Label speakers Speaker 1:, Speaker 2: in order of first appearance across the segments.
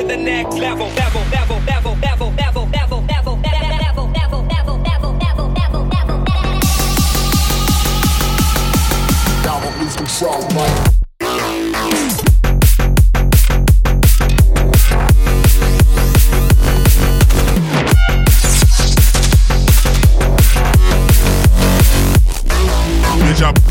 Speaker 1: to the next level, level, level, level, level, level.
Speaker 2: Job.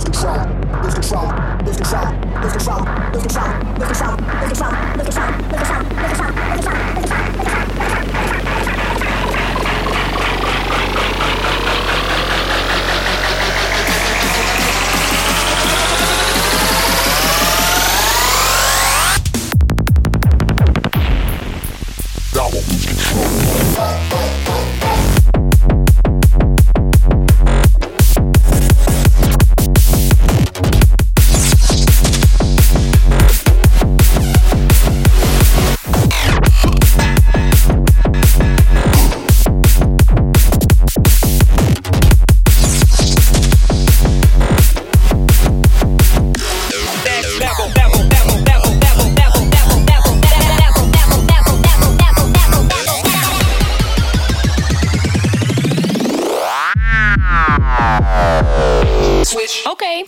Speaker 2: lose control, lose control, lose control, lose control, lose control, lose control, lose control, lose control, lose control, lose control, lose control, lose control.
Speaker 1: switch. Okay.